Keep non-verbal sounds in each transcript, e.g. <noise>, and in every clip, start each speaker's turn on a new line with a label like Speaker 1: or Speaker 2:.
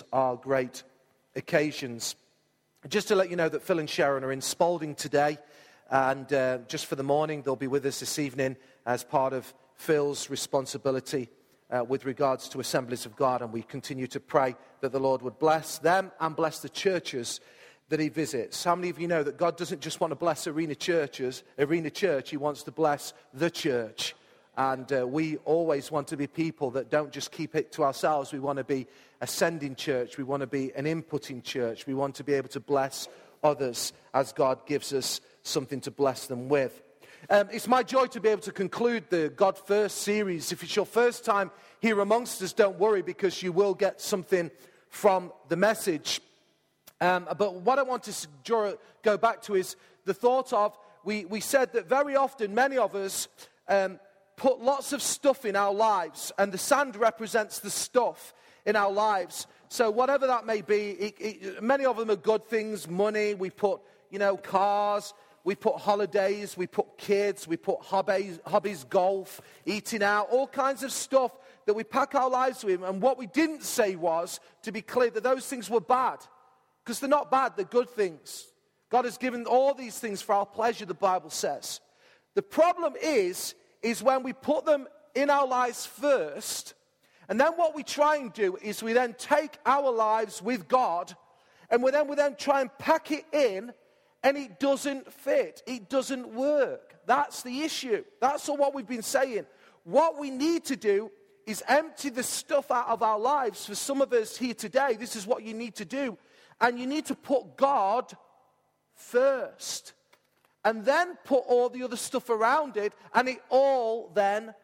Speaker 1: these are great occasions. Just to let you know that Phil and Sharon are in Spalding today, and uh, just for the morning, they'll be with us this evening as part of Phil's responsibility uh, with regards to Assemblies of God, and we continue to pray that the Lord would bless them and bless the churches that he visits. How many of you know that God doesn't just want to bless arena churches, arena church, he wants to bless the church. And uh, we always want to be people that don't just keep it to ourselves. We want to be a sending church. We want to be an inputting church. We want to be able to bless others as God gives us something to bless them with. Um, it's my joy to be able to conclude the God First series. If it's your first time here amongst us, don't worry because you will get something from the message. Um, but what I want to draw, go back to is the thought of we, we said that very often many of us um, put lots of stuff in our lives, and the sand represents the stuff in our lives. So, whatever that may be, it, it, many of them are good things money, we put, you know, cars, we put holidays, we put kids, we put hobbies, hobbies, golf, eating out, all kinds of stuff that we pack our lives with. And what we didn't say was, to be clear, that those things were bad. Because they're not bad, they're good things. God has given all these things for our pleasure, the Bible says. The problem is, is when we put them in our lives first, and then what we try and do is we then take our lives with God, and we then, we then try and pack it in, and it doesn't fit. It doesn't work. That's the issue. That's what we've been saying. What we need to do is empty the stuff out of our lives. For some of us here today, this is what you need to do. And you need to put God first and then put all the other stuff around it, and it all then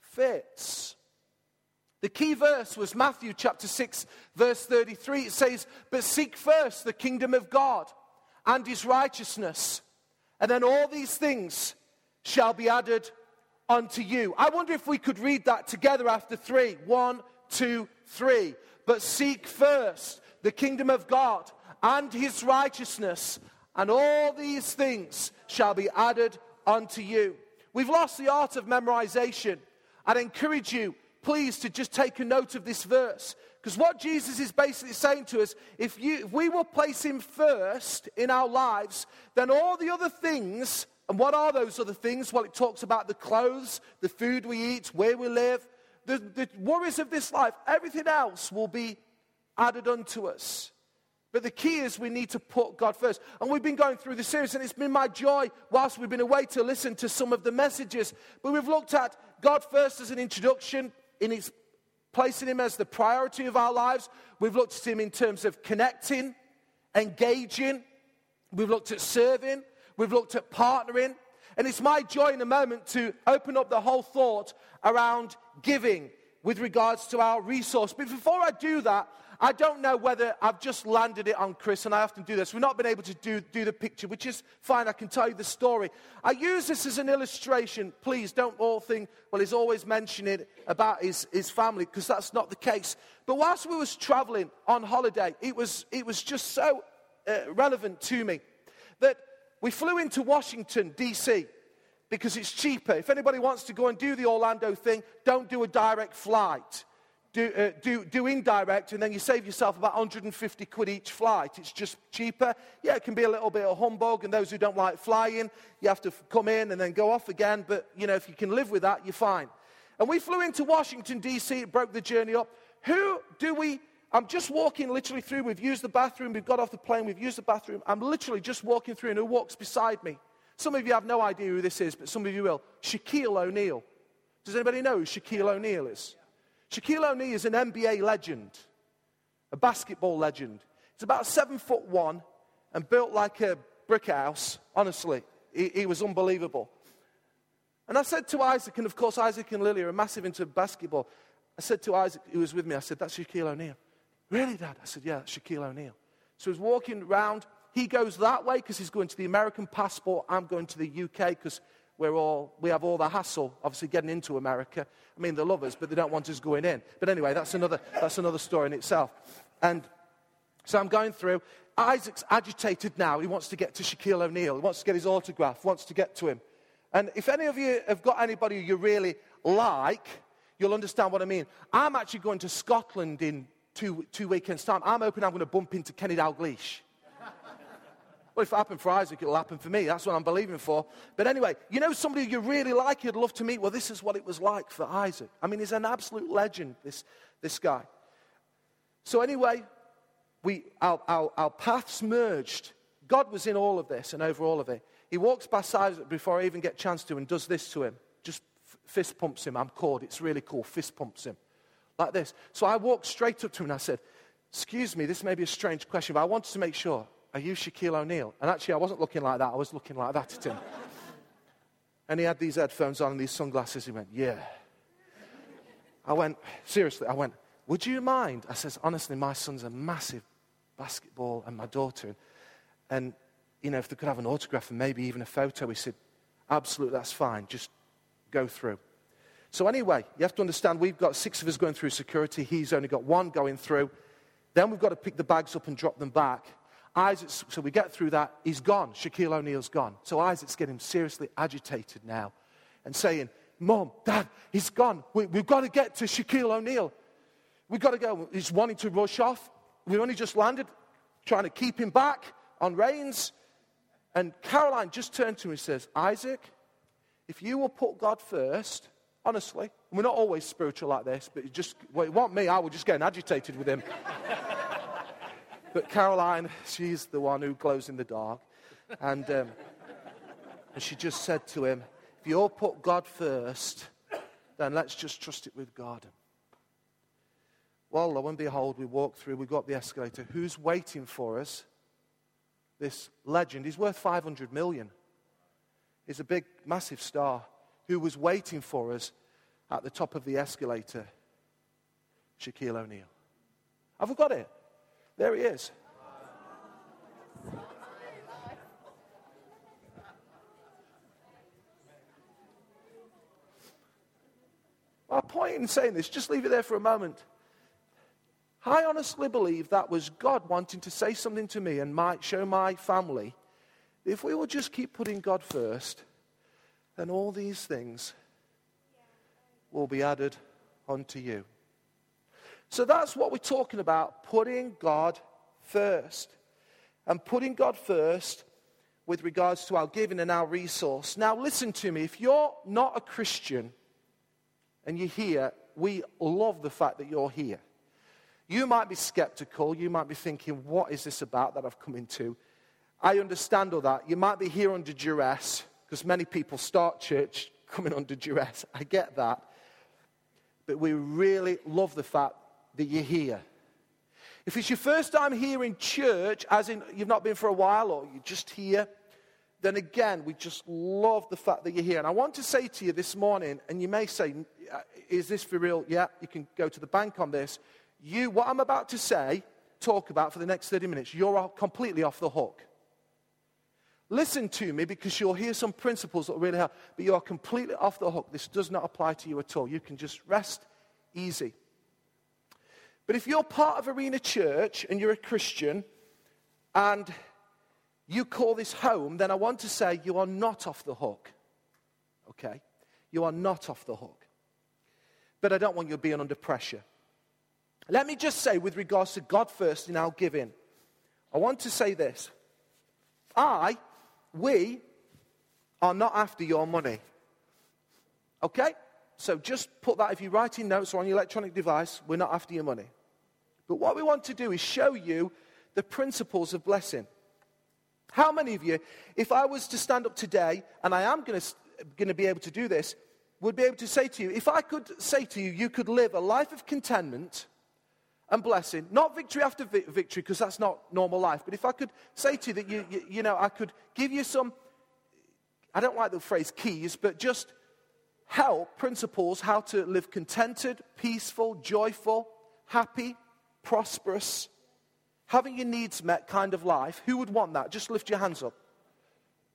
Speaker 1: fits. The key verse was Matthew chapter 6, verse 33. It says, But seek first the kingdom of God and his righteousness, and then all these things shall be added unto you. I wonder if we could read that together after three. One, two, three. But seek first the kingdom of God and his righteousness, and all these things shall be added unto you. We've lost the art of memorization. I'd encourage you, please, to just take a note of this verse. Because what Jesus is basically saying to us, if, you, if we will place him first in our lives, then all the other things, and what are those other things? Well, it talks about the clothes, the food we eat, where we live, the, the worries of this life, everything else will be added unto us. But the key is we need to put God first. And we've been going through the series, and it's been my joy whilst we've been away to listen to some of the messages. But we've looked at God first as an introduction, in its placing Him as the priority of our lives. We've looked at Him in terms of connecting, engaging. We've looked at serving. We've looked at partnering. And it's my joy in a moment to open up the whole thought around giving with regards to our resource. But before I do that, I don't know whether I've just landed it on Chris, and I often do this. We've not been able to do, do the picture, which is fine. I can tell you the story. I use this as an illustration. Please don't all think, well, he's always mentioning about his, his family, because that's not the case. But whilst we was traveling on holiday, it was, it was just so uh, relevant to me that we flew into Washington, D.C., because it's cheaper. If anybody wants to go and do the Orlando thing, don't do a direct flight do, uh, do, do indirect, and then you save yourself about 150 quid each flight. It's just cheaper. Yeah, it can be a little bit of humbug, and those who don't like flying, you have to come in and then go off again. But, you know, if you can live with that, you're fine. And we flew into Washington, D.C., it broke the journey up. Who do we I'm just walking literally through. We've used the bathroom. We've got off the plane. We've used the bathroom. I'm literally just walking through, and who walks beside me? Some of you have no idea who this is, but some of you will. Shaquille O'Neal. Does anybody know who Shaquille O'Neal is? Shaquille O'Neal is an NBA legend, a basketball legend. He's about seven foot one and built like a brick house. Honestly, he, he was unbelievable. And I said to Isaac, and of course, Isaac and Lily are massive into basketball. I said to Isaac, who was with me, I said, That's Shaquille O'Neal. Really, Dad? I said, Yeah, Shaquille O'Neal. So he's walking around. He goes that way because he's going to the American passport. I'm going to the UK because we're all, we have all the hassle, obviously, getting into America. I mean, they love us, but they don't want us going in. But anyway, that's another, that's another story in itself. And so I'm going through. Isaac's agitated now. He wants to get to Shaquille O'Neal. He wants to get his autograph, wants to get to him. And if any of you have got anybody you really like, you'll understand what I mean. I'm actually going to Scotland in two, two weekends' time, I'm hoping I'm going to bump into Kenny Dalglish. Well, if it happened for Isaac, it'll happen for me. That's what I'm believing for. But anyway, you know somebody you really like, you'd love to meet? Well, this is what it was like for Isaac. I mean, he's an absolute legend, this, this guy. So anyway, we, our, our, our paths merged. God was in all of this and over all of it. He walks past Isaac before I even get a chance to and does this to him. Just fist pumps him. I'm called. It's really cool. Fist pumps him. Like this. So I walked straight up to him and I said, Excuse me, this may be a strange question, but I wanted to make sure are you Shaquille O'Neal? And actually, I wasn't looking like that. I was looking like that at him. <laughs> and he had these headphones on and these sunglasses. He went, Yeah. I went, Seriously, I went, Would you mind? I says, Honestly, my son's a massive basketball and my daughter. And, you know, if they could have an autograph and maybe even a photo, he said, Absolutely, that's fine. Just go through. So, anyway, you have to understand we've got six of us going through security. He's only got one going through. Then we've got to pick the bags up and drop them back. Isaac, so we get through that. He's gone. Shaquille O'Neal's gone. So Isaac's getting seriously agitated now and saying, Mom, Dad, he's gone. We, have got to get to Shaquille O'Neal. We've got to go. He's wanting to rush off. We've only just landed, trying to keep him back on reins. And Caroline just turned to him and says, Isaac, if you will put God first, honestly, we're not always spiritual like this, but just, well, you want me, I would just get agitated with him. <laughs> But Caroline, she's the one who glows in the dark. And, um, and she just said to him, If you all put God first, then let's just trust it with God. Well, lo and behold, we walk through, we go up the escalator. Who's waiting for us? This legend. He's worth 500 million. He's a big, massive star who was waiting for us at the top of the escalator. Shaquille O'Neal. Have we got it? There he is. My point in saying this, just leave it there for a moment. I honestly believe that was God wanting to say something to me and might show my family. If we will just keep putting God first, then all these things will be added unto you. So that's what we're talking about putting God first. And putting God first with regards to our giving and our resource. Now, listen to me. If you're not a Christian and you're here, we love the fact that you're here. You might be skeptical. You might be thinking, what is this about that I've come into? I understand all that. You might be here under duress because many people start church coming under duress. I get that. But we really love the fact that you're here. If it's your first time here in church, as in you've not been for a while or you're just here, then again, we just love the fact that you're here. And I want to say to you this morning, and you may say, uh, Is this for real? Yeah, you can go to the bank on this. You, what I'm about to say, talk about for the next 30 minutes, you're completely off the hook. Listen to me because you'll hear some principles that really help, but you are completely off the hook. This does not apply to you at all. You can just rest easy. But if you're part of Arena Church and you're a Christian and you call this home, then I want to say you are not off the hook. Okay? You are not off the hook. But I don't want you being under pressure. Let me just say, with regards to God first in our giving, I want to say this. I, we, are not after your money. Okay? So just put that, if you're writing notes or on your electronic device, we're not after your money. But what we want to do is show you the principles of blessing. How many of you, if I was to stand up today, and I am going to be able to do this, would be able to say to you, if I could say to you, you could live a life of contentment and blessing, not victory after vi- victory, because that's not normal life, but if I could say to you that you, you, you know, I could give you some, I don't like the phrase keys, but just help, principles, how to live contented, peaceful, joyful, happy, prosperous, having your needs met kind of life, who would want that? Just lift your hands up.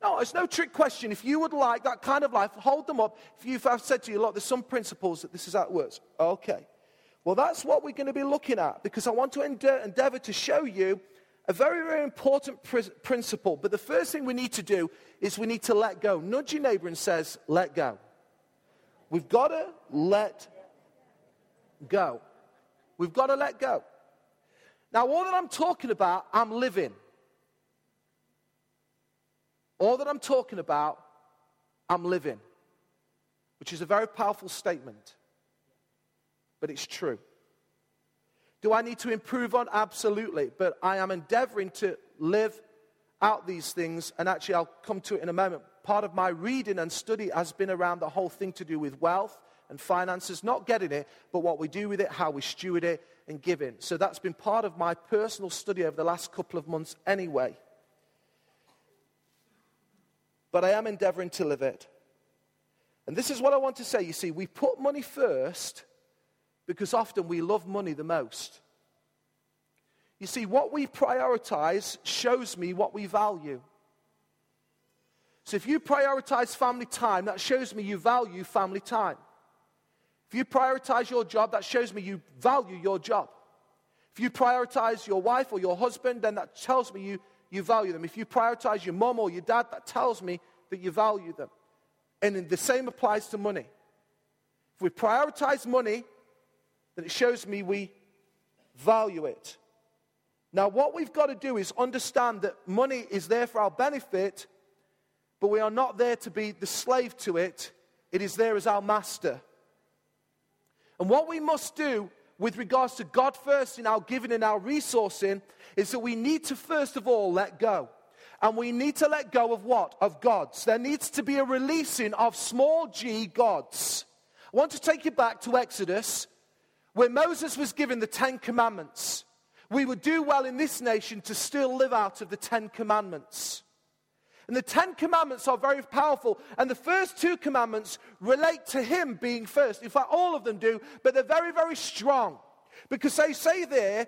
Speaker 1: No, it's no trick question. If you would like that kind of life, hold them up. If you've I've said to you, look, there's some principles that this is how it works. Okay. Well, that's what we're going to be looking at because I want to endeavor to show you a very, very important pr- principle. But the first thing we need to do is we need to let go. Nudge your neighbor and says, let go. We've got to let go. We've got to let go. Now, all that I'm talking about, I'm living. All that I'm talking about, I'm living, which is a very powerful statement, but it's true. Do I need to improve on? Absolutely. But I am endeavoring to live out these things, and actually, I'll come to it in a moment. Part of my reading and study has been around the whole thing to do with wealth and finances, not getting it, but what we do with it, how we steward it, and giving. So that's been part of my personal study over the last couple of months, anyway. But I am endeavoring to live it. And this is what I want to say. You see, we put money first because often we love money the most. You see, what we prioritize shows me what we value. So if you prioritize family time, that shows me you value family time. If you prioritize your job, that shows me you value your job. If you prioritize your wife or your husband, then that tells me you, you value them. If you prioritize your mom or your dad, that tells me that you value them. And the same applies to money. If we prioritize money, then it shows me we value it. Now, what we've got to do is understand that money is there for our benefit, but we are not there to be the slave to it. It is there as our master. And what we must do with regards to God first in our giving and our resourcing is that we need to first of all let go. And we need to let go of what? Of gods. There needs to be a releasing of small g gods. I want to take you back to Exodus where Moses was given the Ten Commandments, we would do well in this nation to still live out of the Ten Commandments. And the Ten Commandments are very powerful. And the first two commandments relate to Him being first. In fact, all of them do, but they're very, very strong. Because they say there,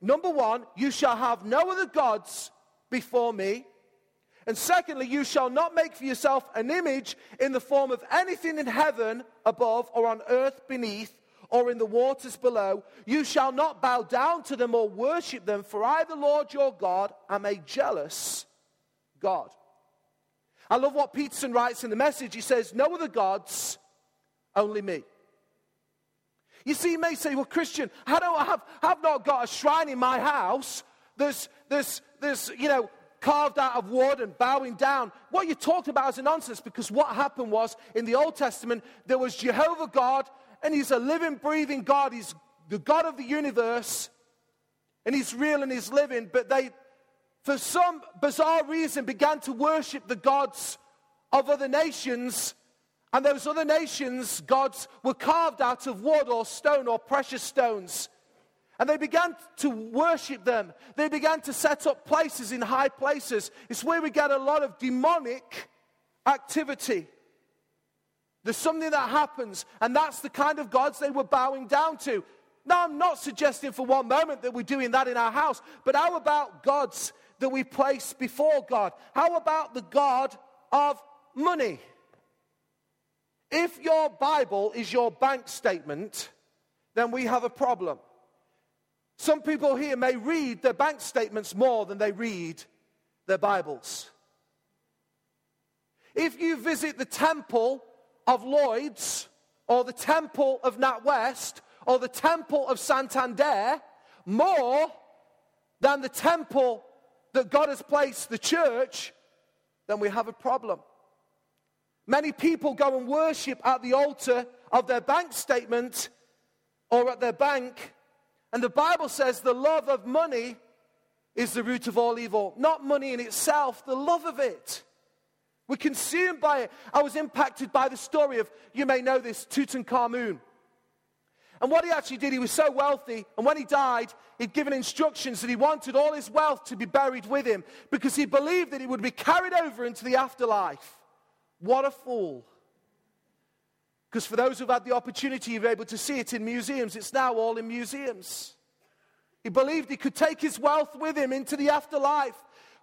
Speaker 1: number one, you shall have no other gods before me. And secondly, you shall not make for yourself an image in the form of anything in heaven above or on earth beneath or in the waters below. You shall not bow down to them or worship them, for I, the Lord your God, am a jealous God. I love what Peterson writes in the message. He says, No other gods, only me. You see, you may say, Well, Christian, I don't have, have not got a shrine in my house. There's, there's, there's, you know, carved out of wood and bowing down. What you talked about is a nonsense because what happened was in the Old Testament, there was Jehovah God and He's a living, breathing God. He's the God of the universe, and He's real and He's living. But they, for some bizarre reason, began to worship the gods of other nations. And those other nations' gods were carved out of wood or stone or precious stones. And they began to worship them. They began to set up places in high places. It's where we get a lot of demonic activity. There's something that happens, and that's the kind of gods they were bowing down to. Now, I'm not suggesting for one moment that we're doing that in our house, but how about gods that we place before God? How about the God of money? If your Bible is your bank statement, then we have a problem. Some people here may read their bank statements more than they read their Bibles. If you visit the temple of Lloyd's or the temple of NatWest or the temple of Santander more than the temple that God has placed the church, then we have a problem. Many people go and worship at the altar of their bank statement or at their bank, and the Bible says the love of money is the root of all evil. Not money in itself, the love of it. We're consumed by it. I was impacted by the story of, you may know this, Tutankhamun. And what he actually did, he was so wealthy, and when he died, he'd given instructions that he wanted all his wealth to be buried with him because he believed that it would be carried over into the afterlife. What a fool. Because for those who've had the opportunity, you're able to see it in museums. It's now all in museums. He believed he could take his wealth with him into the afterlife.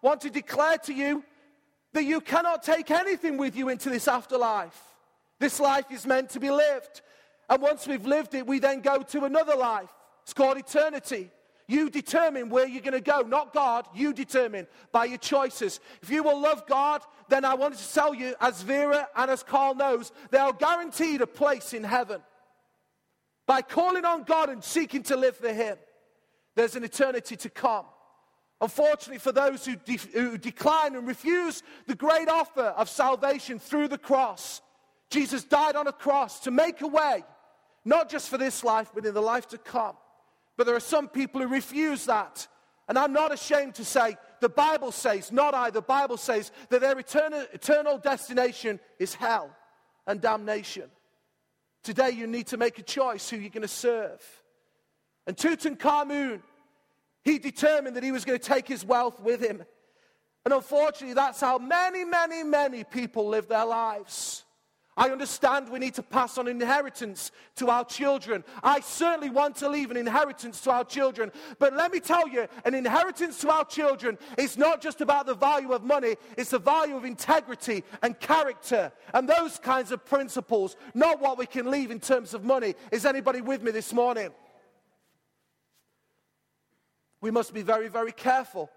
Speaker 1: Want to declare to you that you cannot take anything with you into this afterlife. This life is meant to be lived. And once we've lived it, we then go to another life. It's called eternity. You determine where you're going to go, not God. You determine by your choices. If you will love God, then I wanted to tell you, as Vera and as Carl knows, they are guaranteed a place in heaven. By calling on God and seeking to live for Him, there's an eternity to come. Unfortunately, for those who, de- who decline and refuse the great offer of salvation through the cross, Jesus died on a cross to make a way, not just for this life, but in the life to come. But there are some people who refuse that. And I'm not ashamed to say, the Bible says, not I, the Bible says that their eternal, eternal destination is hell and damnation. Today, you need to make a choice who you're going to serve. And Tutankhamun he determined that he was going to take his wealth with him. And unfortunately, that's how many, many, many people live their lives. I understand we need to pass on inheritance to our children. I certainly want to leave an inheritance to our children. But let me tell you, an inheritance to our children is not just about the value of money, it's the value of integrity and character and those kinds of principles, not what we can leave in terms of money. Is anybody with me this morning? we must be very, very careful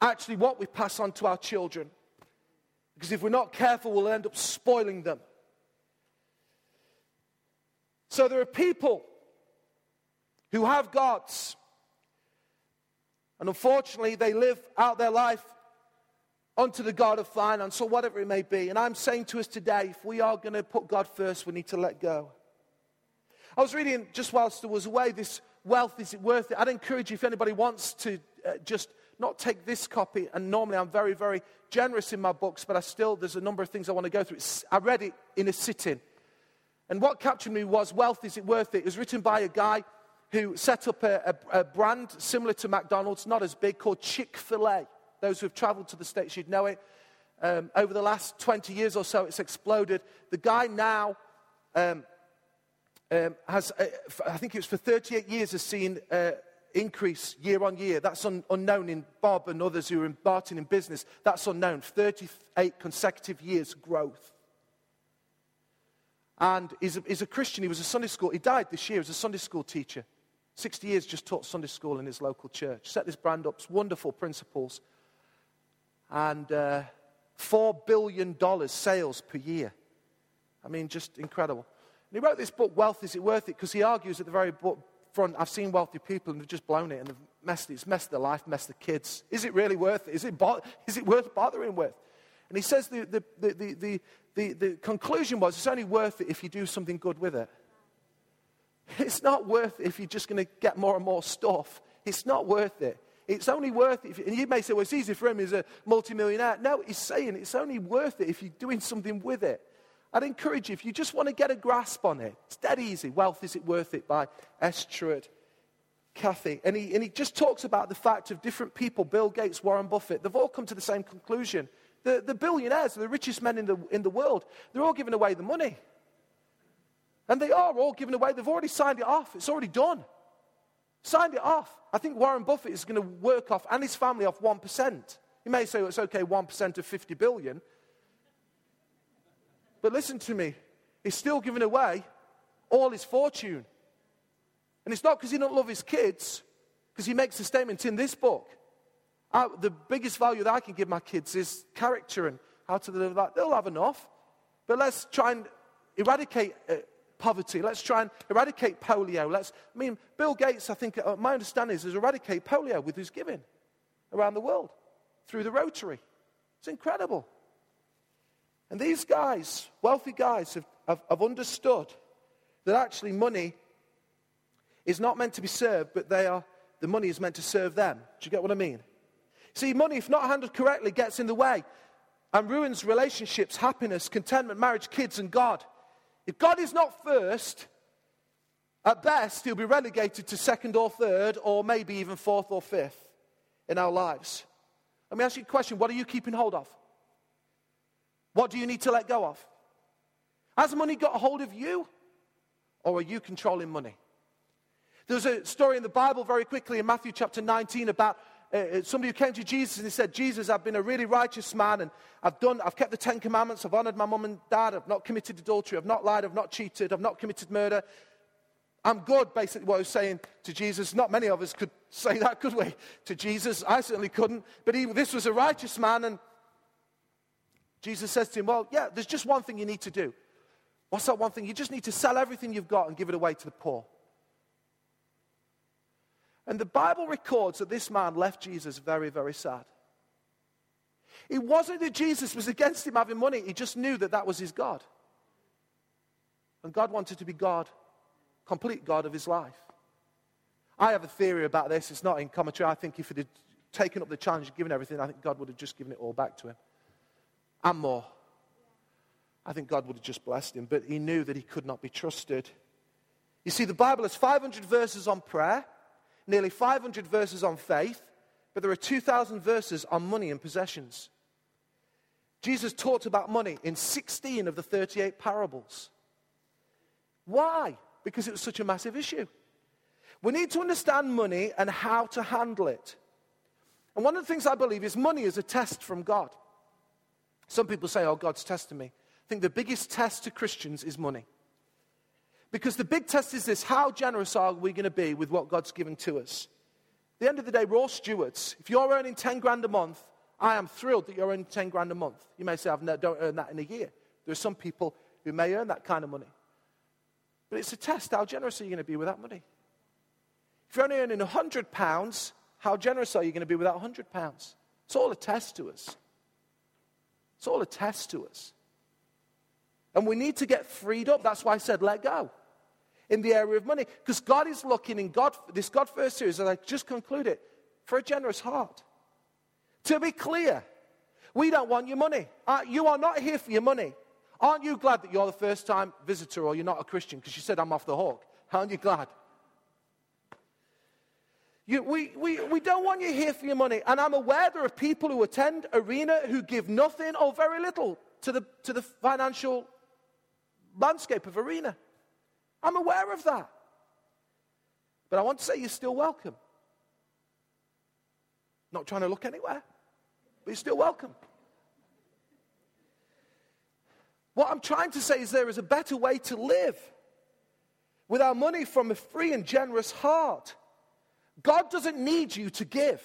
Speaker 1: actually what we pass on to our children. Because if we're not careful, we'll end up spoiling them. So there are people who have gods, and unfortunately, they live out their life unto the God of finance or whatever it may be. And I'm saying to us today, if we are going to put God first, we need to let go. I was reading just whilst I was away this wealth, is it worth it? I'd encourage you if anybody wants to uh, just not take this copy, and normally I'm very, very generous in my books, but I still, there's a number of things I want to go through. It's, I read it in a sitting. And what captured me was Wealth, is it worth it? It was written by a guy who set up a, a, a brand similar to McDonald's, not as big, called Chick fil A. Those who have traveled to the States, you'd know it. Um, over the last 20 years or so, it's exploded. The guy now um, um, has, uh, I think it was for 38 years, has seen uh, increase year on year. That's un- unknown in Bob and others who are embarking in business. That's unknown. 38 consecutive years growth. And he's a, he's a Christian. He was a Sunday school. He died this year as a Sunday school teacher. 60 years just taught Sunday school in his local church. Set this brand up. Wonderful principles. And uh, $4 billion sales per year. I mean, just incredible. And he wrote this book, Wealth, Is It Worth It? Because he argues at the very front, I've seen wealthy people and they've just blown it and they've messed it. It's messed their life, messed the kids. Is it really worth it? Is it, bo- is it worth bothering with? And he says the, the, the, the, the, the conclusion was it's only worth it if you do something good with it. It's not worth it if you're just going to get more and more stuff. It's not worth it. It's only worth it. If, and you may say, well, it's easy for him, he's a multimillionaire. No, he's saying it's only worth it if you're doing something with it. I'd encourage you, if you just want to get a grasp on it, it's dead easy. Wealth, is it worth it? by S. Truett Cathy. And he, and he just talks about the fact of different people, Bill Gates, Warren Buffett, they've all come to the same conclusion. The, the billionaires, the richest men in the, in the world, they're all giving away the money. And they are all giving away, they've already signed it off. It's already done. Signed it off. I think Warren Buffett is going to work off, and his family off 1%. You may say well, it's okay, 1% of 50 billion. But listen to me, he's still giving away all his fortune. And it's not because he don't love his kids, because he makes a statement in this book. I, the biggest value that I can give my kids is character and how to live that. They'll have enough. But let's try and eradicate uh, poverty. Let's try and eradicate polio. Let's, I mean, Bill Gates, I think, uh, my understanding is, has eradicate polio with his giving around the world through the Rotary. It's incredible. And these guys, wealthy guys, have, have, have understood that actually money is not meant to be served, but they are, the money is meant to serve them. Do you get what I mean? See, money, if not handled correctly, gets in the way and ruins relationships, happiness, contentment, marriage, kids, and God. If God is not first, at best, he'll be relegated to second or third, or maybe even fourth or fifth in our lives. Let me ask you a question what are you keeping hold of? What do you need to let go of? Has money got a hold of you? Or are you controlling money? There's a story in the Bible very quickly in Matthew chapter 19 about uh, uh, somebody who came to Jesus and he said, Jesus, I've been a really righteous man and I've done, I've kept the Ten Commandments, I've honored my mum and dad, I've not committed adultery, I've not lied, I've not cheated, I've not committed murder. I'm good, basically, what I was saying to Jesus. Not many of us could <laughs> say that, could we? To Jesus, I certainly couldn't. But he, this was a righteous man and Jesus says to him, Well, yeah, there's just one thing you need to do. What's that one thing? You just need to sell everything you've got and give it away to the poor. And the Bible records that this man left Jesus very, very sad. It wasn't that Jesus was against him having money, he just knew that that was his God. And God wanted to be God, complete God of his life. I have a theory about this. It's not in commentary. I think if he'd taken up the challenge and given everything, I think God would have just given it all back to him and more. I think God would have just blessed him, but he knew that he could not be trusted. You see, the Bible has 500 verses on prayer, nearly 500 verses on faith, but there are 2,000 verses on money and possessions. Jesus talked about money in 16 of the 38 parables. Why? Because it was such a massive issue. We need to understand money and how to handle it. And one of the things I believe is money is a test from God. Some people say, oh, God's testing me. I think the biggest test to Christians is money. Because the big test is this how generous are we going to be with what God's given to us? At the end of the day, we're all stewards. If you're earning 10 grand a month, I am thrilled that you're earning 10 grand a month. You may say, I don't earn that in a year. There are some people who may earn that kind of money. But it's a test. How generous are you going to be with that money? If you're only earning 100 pounds, how generous are you going to be with that 100 pounds? It's all a test to us. It's all a test to us. And we need to get freed up. That's why I said let go in the area of money. Because God is looking in God, this God First series, and I just concluded, for a generous heart. To be clear, we don't want your money. Uh, you are not here for your money. Aren't you glad that you're the first time visitor or you're not a Christian? Because you said, I'm off the hook. Aren't you glad? You, we, we, we don't want you here for your money. And I'm aware there are people who attend Arena who give nothing or very little to the, to the financial landscape of Arena. I'm aware of that. But I want to say you're still welcome. Not trying to look anywhere, but you're still welcome. What I'm trying to say is there is a better way to live with our money from a free and generous heart. God doesn't need you to give,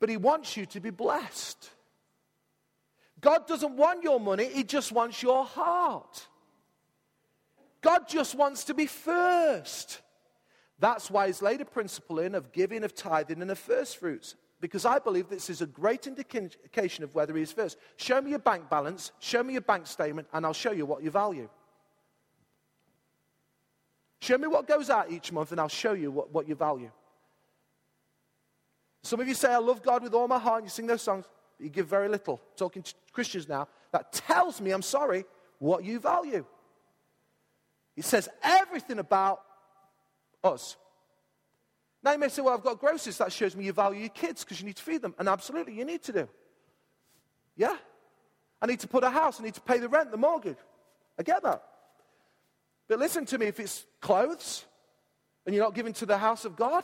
Speaker 1: but He wants you to be blessed. God doesn't want your money, He just wants your heart. God just wants to be first. That's why He's laid a principle in of giving, of tithing, and of first fruits. Because I believe this is a great indication of whether He is first. Show me your bank balance, show me your bank statement, and I'll show you what you value. Show me what goes out each month, and I'll show you what, what you value. Some of you say, I love God with all my heart, and you sing those songs, but you give very little. Talking to Christians now, that tells me, I'm sorry, what you value. It says everything about us. Now you may say, well, I've got groceries. That shows me you value your kids because you need to feed them. And absolutely, you need to do. Yeah? I need to put a house. I need to pay the rent, the mortgage. I get that. But listen to me if it's clothes and you're not giving to the house of God,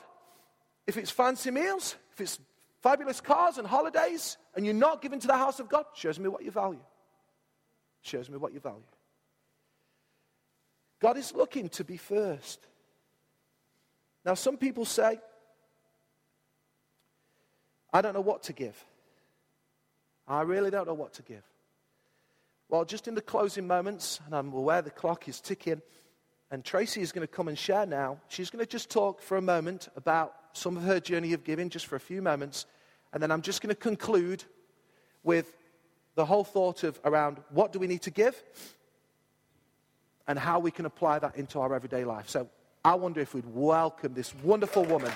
Speaker 1: if it's fancy meals, if it's fabulous cars and holidays, and you're not giving to the house of God, shows me what you value. Shows me what you value. God is looking to be first. Now, some people say, I don't know what to give. I really don't know what to give. Well, just in the closing moments, and I'm aware the clock is ticking, and Tracy is going to come and share now. She's going to just talk for a moment about some of her journey of giving, just for a few moments. And then I'm just going to conclude with the whole thought of around what do we need to give and how we can apply that into our everyday life. So I wonder if we'd welcome this wonderful woman.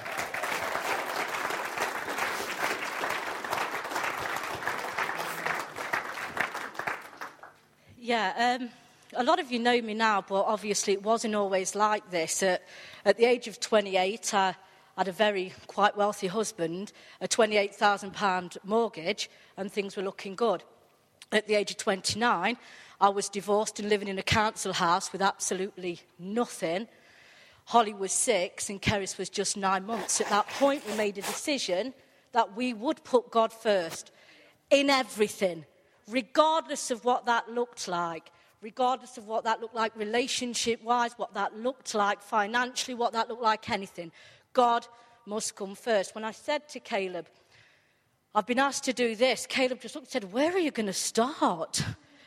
Speaker 2: Yeah, um, a lot of you know me now, but obviously it wasn't always like this. At, at the age of 28, I had a very quite wealthy husband, a £28,000 mortgage, and things were looking good. At the age of 29, I was divorced and living in a council house with absolutely nothing. Holly was six and Keris was just nine months. At that point, we made a decision that we would put God first in everything, regardless of what that looked like regardless of what that looked like relationship wise, what that looked like financially, what that looked like, anything. God must come first. When I said to Caleb, I've been asked to do this, Caleb just looked and said, Where are you going to start?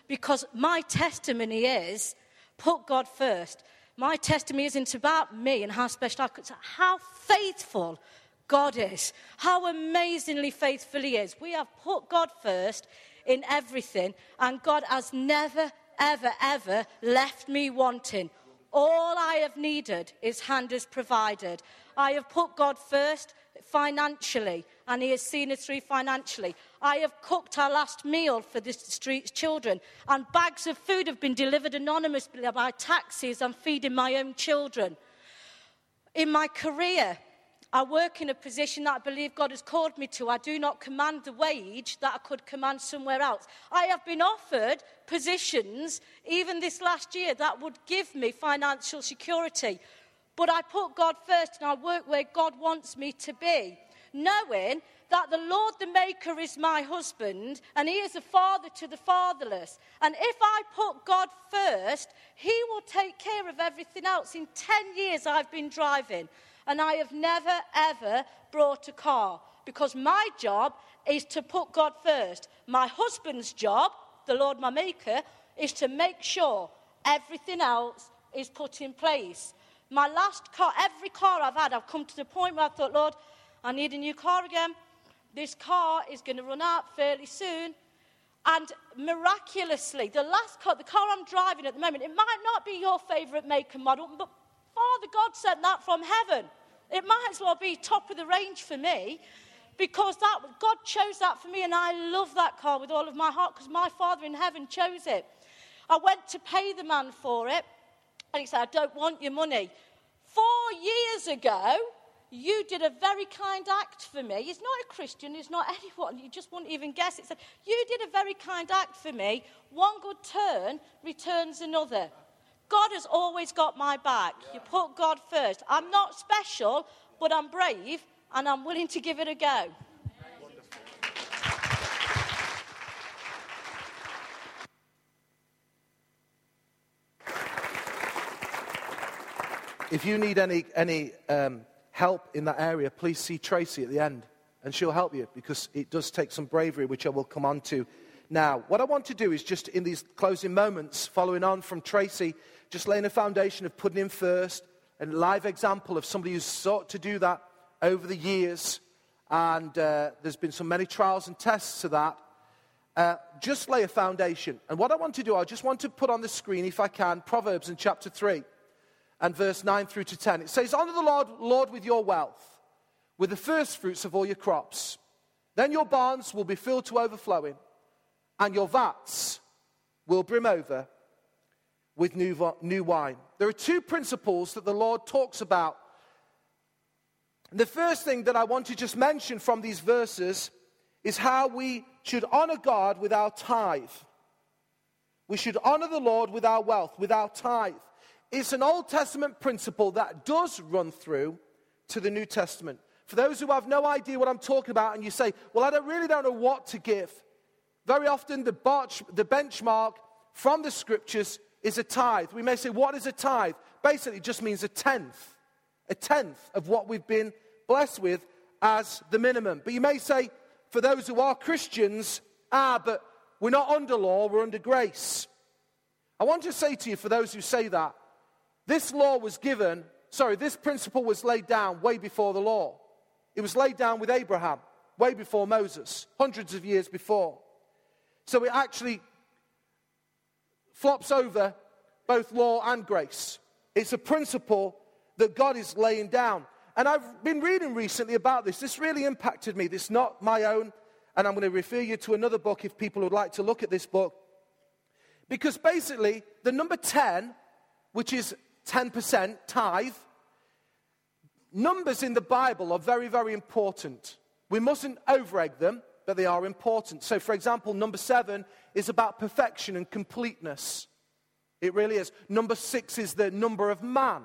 Speaker 2: Because my testimony is put God first. My testimony isn't about me and how special I could, how faithful God is, how amazingly faithful He is. We have put God first in everything, and God has never, ever, ever left me wanting. All I have needed, His hand has provided. I have put God first financially, and He has seen us through financially. I have cooked our last meal for the street's children, and bags of food have been delivered anonymously by taxis. I'm feeding my own children. In my career, I work in a position that I believe God has called me to. I do not command the wage that I could command somewhere else. I have been offered positions, even this last year, that would give me financial security. But I put God first and I work where God wants me to be, knowing that the Lord the Maker is my husband and He is a father to the fatherless. And if I put God first, He will take care of everything else. In 10 years, I've been driving and I have never, ever brought a car because my job is to put God first. My husband's job, the Lord my Maker, is to make sure everything else is put in place. My last car, every car I've had, I've come to the point where I thought, Lord, I need a new car again. This car is going to run out fairly soon. And miraculously, the last car, the car I'm driving at the moment, it might not be your favourite make and model, but Father God sent that from heaven. It might as well be top of the range for me because that, God chose that for me, and I love that car with all of my heart because my Father in heaven chose it. I went to pay the man for it, and he said, I don't want your money. Four years ago, you did a very kind act for me. He's not a Christian, he's not <laughs> anyone, you just wouldn't even guess it. Said, You did a very kind act for me. One good turn returns another. God has always got my back. You put God first. I'm not special, but I'm brave and I'm willing to give it a go.
Speaker 1: If you need any, any um, help in that area, please see Tracy at the end, and she'll help you because it does take some bravery, which I will come on to now. What I want to do is just in these closing moments, following on from Tracy, just laying a foundation of putting him first, a live example of somebody who's sought to do that over the years. And uh, there's been so many trials and tests to that. Uh, just lay a foundation. And what I want to do, I just want to put on the screen, if I can, Proverbs in chapter 3 and verse 9 through to 10. It says, Honor the Lord, Lord with your wealth, with the first fruits of all your crops. Then your barns will be filled to overflowing, and your vats will brim over with new, new wine. There are two principles that the Lord talks about. The first thing that I want to just mention from these verses is how we should honor God with our tithe. We should honor the Lord with our wealth, with our tithe. It's an Old Testament principle that does run through to the New Testament. For those who have no idea what I'm talking about and you say, well, I don't, really don't know what to give, very often the, the benchmark from the scriptures is a tithe. We may say, What is a tithe? Basically, it just means a tenth, a tenth of what we've been blessed with as the minimum. But you may say, for those who are Christians, ah, but we're not under law, we're under grace. I want to say to you, for those who say that, this law was given, sorry, this principle was laid down way before the law. It was laid down with Abraham, way before Moses, hundreds of years before. So it actually flops over both law and grace. It's a principle that God is laying down. And I've been reading recently about this. This really impacted me. This is not my own. And I'm going to refer you to another book if people would like to look at this book. Because basically, the number 10, which is 10% tithe, numbers in the Bible are very, very important. We mustn't overegg them, but they are important. So, for example, number seven is about perfection and completeness. It really is. Number six is the number of man.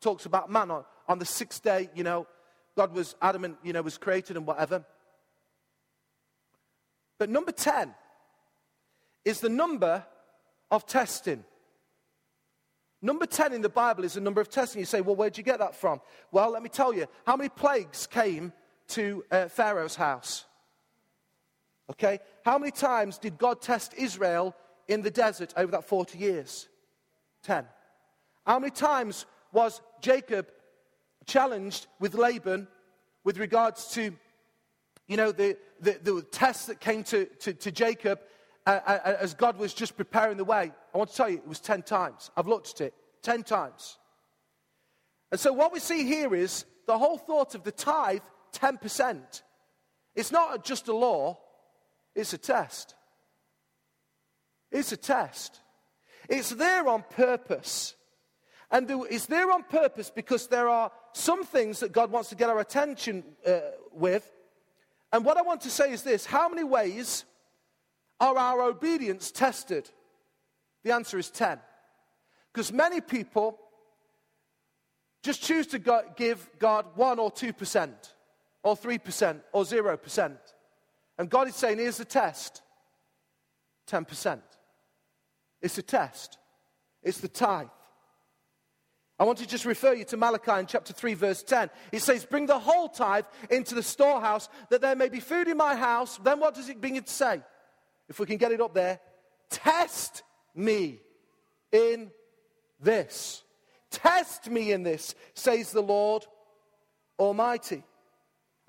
Speaker 1: Talks about man on, on the sixth day, you know, God was, Adam and, you know, was created and whatever. But number 10 is the number of testing. Number 10 in the Bible is the number of testing. You say, well, where'd you get that from? Well, let me tell you. How many plagues came to uh, Pharaoh's house? Okay? How many times did God test Israel in the desert over that 40 years? 10. How many times was Jacob challenged with Laban with regards to, you know, the, the, the test that came to, to, to Jacob uh, uh, as God was just preparing the way? I want to tell you, it was 10 times. I've looked at it 10 times. And so what we see here is the whole thought of the tithe, 10%. It's not just a law, it's a test. It's a test. It's there on purpose. And it's there on purpose because there are some things that God wants to get our attention uh, with. And what I want to say is this how many ways are our obedience tested? The answer is 10. Because many people just choose to go, give God 1 or 2%, or 3%, or 0%. And God is saying, here's the test 10%. It's a test, it's the tithe. I want to just refer you to Malachi in chapter 3, verse 10. It says, Bring the whole tithe into the storehouse that there may be food in my house. Then what does it it to say? If we can get it up there, test me in this. Test me in this, says the Lord Almighty.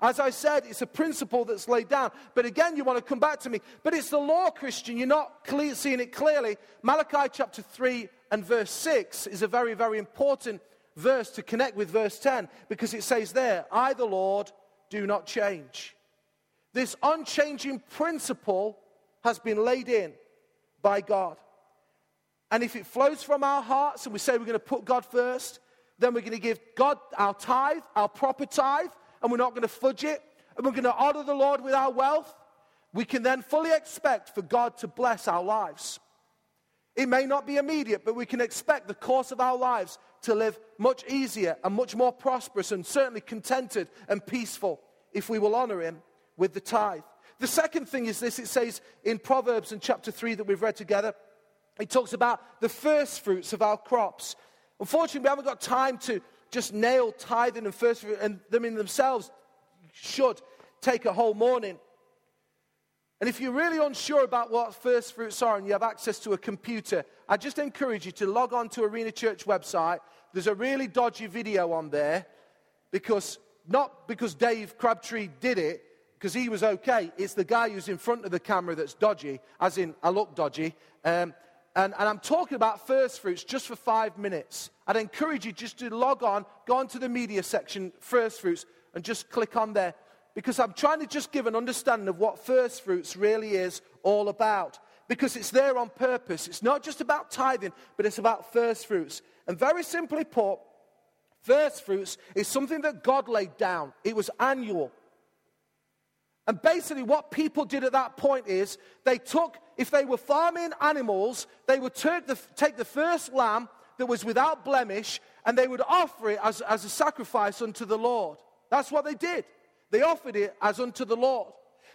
Speaker 1: As I said, it's a principle that's laid down. But again, you want to come back to me. But it's the law, Christian. You're not clear, seeing it clearly. Malachi chapter 3 and verse 6 is a very, very important verse to connect with verse 10 because it says there, I, the Lord, do not change. This unchanging principle has been laid in by God. And if it flows from our hearts and we say we're going to put God first, then we're going to give God our tithe, our proper tithe, and we're not going to fudge it, and we're going to honor the Lord with our wealth, we can then fully expect for God to bless our lives. It may not be immediate, but we can expect the course of our lives to live much easier and much more prosperous and certainly contented and peaceful if we will honor Him with the tithe. The second thing is this it says in Proverbs in chapter 3 that we've read together, it talks about the first fruits of our crops. Unfortunately, we haven't got time to just nail tithing and first fruit, and them in themselves should take a whole morning. And if you're really unsure about what first fruits are and you have access to a computer, I just encourage you to log on to Arena Church website. There's a really dodgy video on there because not because Dave Crabtree did it, because he was okay. It's the guy who's in front of the camera that's dodgy, as in I look dodgy. Um, and, and I'm talking about first fruits just for five minutes. I'd encourage you just to log on, go onto the media section, first fruits, and just click on there. Because I'm trying to just give an understanding of what first fruits really is all about. Because it's there on purpose. It's not just about tithing, but it's about first fruits. And very simply put, first fruits is something that God laid down, it was annual. And basically, what people did at that point is they took, if they were farming animals, they would take the, take the first lamb that was without blemish and they would offer it as, as a sacrifice unto the Lord. That's what they did. They offered it as unto the Lord.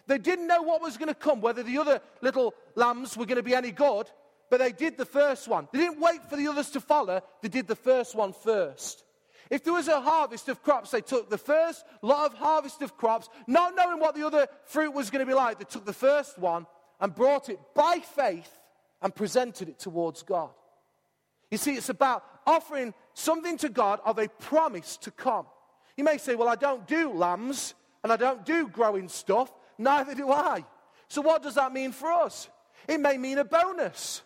Speaker 1: They didn't know what was going to come, whether the other little lambs were going to be any good, but they did the first one. They didn't wait for the others to follow, they did the first one first. If there was a harvest of crops, they took the first lot of harvest of crops, not knowing what the other fruit was going to be like. They took the first one and brought it by faith and presented it towards God. You see, it's about offering something to God of a promise to come. You may say, Well, I don't do lambs and I don't do growing stuff. Neither do I. So, what does that mean for us? It may mean a bonus.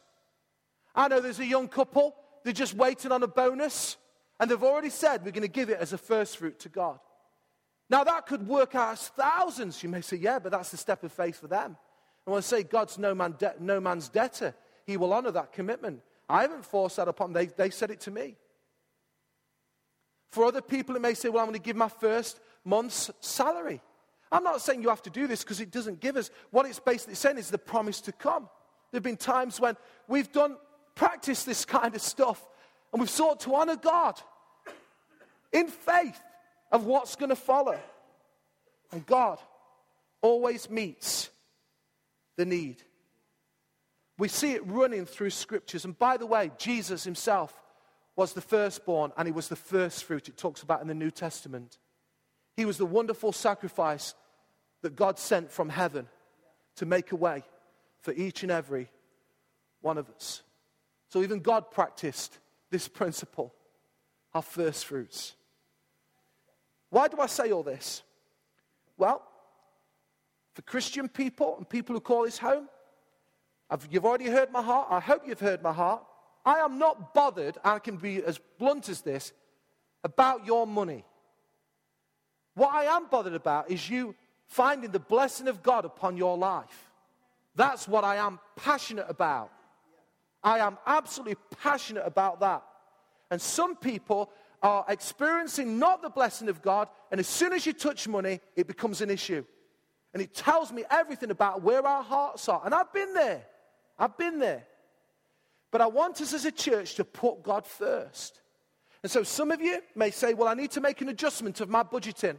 Speaker 1: I know there's a young couple, they're just waiting on a bonus. And they've already said we're going to give it as a first fruit to God. Now, that could work out as thousands. You may say, yeah, but that's the step of faith for them. I want to say, God's no, man de- no man's debtor. He will honor that commitment. I haven't forced that upon them, they, they said it to me. For other people, it may say, well, I'm going to give my first month's salary. I'm not saying you have to do this because it doesn't give us. What it's basically saying is the promise to come. There have been times when we've done, practice this kind of stuff, and we've sought to honor God in faith of what's going to follow. And God always meets the need. We see it running through scriptures. And by the way, Jesus himself was the firstborn and he was the first fruit it talks about in the New Testament. He was the wonderful sacrifice that God sent from heaven to make a way for each and every one of us. So even God practiced this principle of first fruits. Why do I say all this? Well, for Christian people and people who call this home, I've, you've already heard my heart. I hope you've heard my heart. I am not bothered, I can be as blunt as this, about your money. What I am bothered about is you finding the blessing of God upon your life. That's what I am passionate about. I am absolutely passionate about that. And some people are experiencing not the blessing of God, and as soon as you touch money, it becomes an issue. And it tells me everything about where our hearts are. And I've been there. I've been there. But I want us as a church to put God first. And so some of you may say, well, I need to make an adjustment of my budgeting.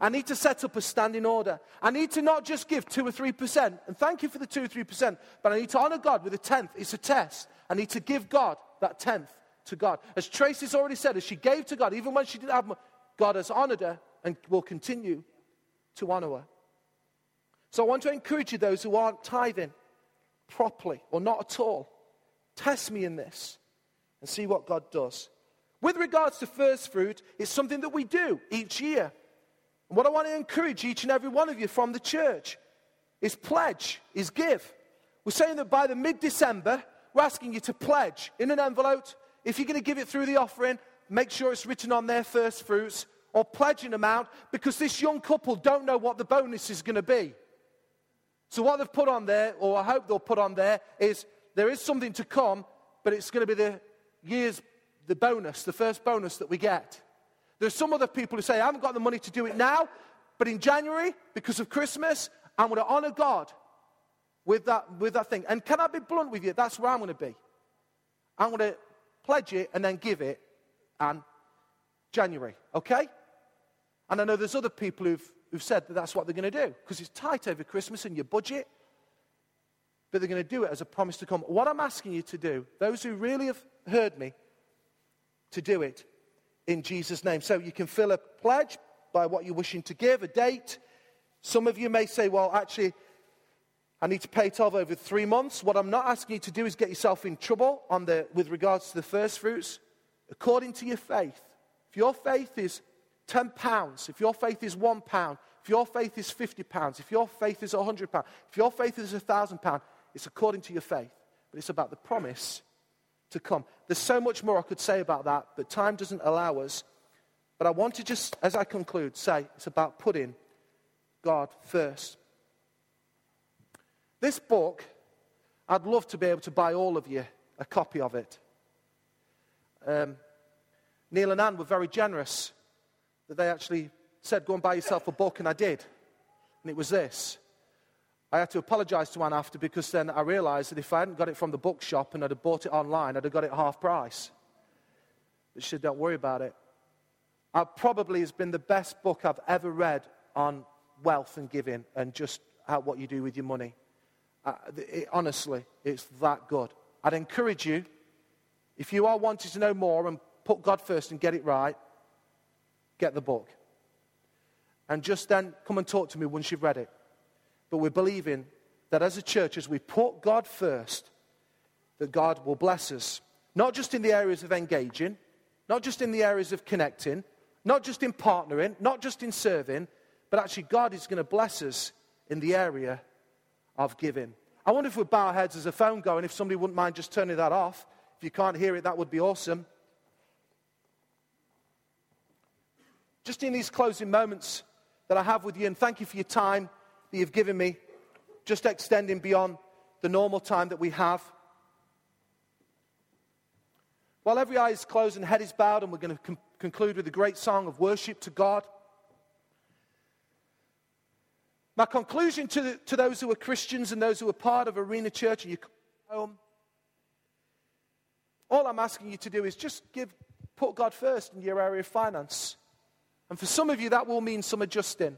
Speaker 1: I need to set up a standing order. I need to not just give 2 or 3%, and thank you for the 2 or 3%, but I need to honor God with a tenth. It's a test. I need to give God that tenth to God. As Tracy's already said, as she gave to God, even when she didn't have money, God has honored her and will continue to honor her. So I want to encourage you, those who aren't tithing properly or not at all, test me in this and see what God does. With regards to first fruit, it's something that we do each year. And what I want to encourage each and every one of you from the church is pledge, is give. We're saying that by the mid December, we're asking you to pledge in an envelope. If you're going to give it through the offering, make sure it's written on their first fruits or pledging amount because this young couple don't know what the bonus is going to be. So, what they've put on there, or I hope they'll put on there, is there is something to come, but it's going to be the year's, the bonus, the first bonus that we get. There's some other people who say, I haven't got the money to do it now, but in January, because of Christmas, I'm going to honor God with that, with that thing. And can I be blunt with you? That's where I'm going to be. I'm going to pledge it and then give it and January, okay? And I know there's other people who've, who've said that that's what they're going to do because it's tight over Christmas and your budget. But they're going to do it as a promise to come. What I'm asking you to do, those who really have heard me, to do it in Jesus' name. So you can fill a pledge by what you're wishing to give, a date. Some of you may say, well, actually, I need to pay it off over three months. What I'm not asking you to do is get yourself in trouble on the, with regards to the first fruits. According to your faith, if your faith is 10 pounds, if your faith is one pound, if your faith is 50 pounds, if your faith is 100 pounds, if your faith is 1,000 pounds, it's according to your faith. But it's about the promise to come. There's so much more I could say about that, but time doesn't allow us. But I want to just, as I conclude, say it's about putting God first. This book, I'd love to be able to buy all of you a copy of it. Um, Neil and Anne were very generous that they actually said, Go and buy yourself a book, and I did. And it was this. I had to apologize to Anne after because then I realized that if I hadn't got it from the bookshop and I'd have bought it online, I'd have got it half price. But she said, Don't worry about it. It probably has been the best book I've ever read on wealth and giving and just how, what you do with your money. Uh, it, honestly, it's that good. I'd encourage you, if you are wanting to know more and put God first and get it right, get the book. And just then come and talk to me once you've read it. But we're believing that as a church, as we put God first, that God will bless us. Not just in the areas of engaging, not just in the areas of connecting, not just in partnering, not just in serving, but actually God is going to bless us in the area of giving. I wonder if we bow our heads as a phone going, if somebody wouldn't mind just turning that off. If you can't hear it, that would be awesome. Just in these closing moments that I have with you, and thank you for your time that you've given me, just extending beyond the normal time that we have. While every eye is closed and head is bowed, and we're going to com- conclude with a great song of worship to God. My conclusion to, to those who are Christians and those who are part of Arena Church and you come home, all I'm asking you to do is just give, put God first in your area of finance. And for some of you, that will mean some adjusting.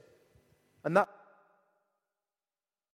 Speaker 1: And that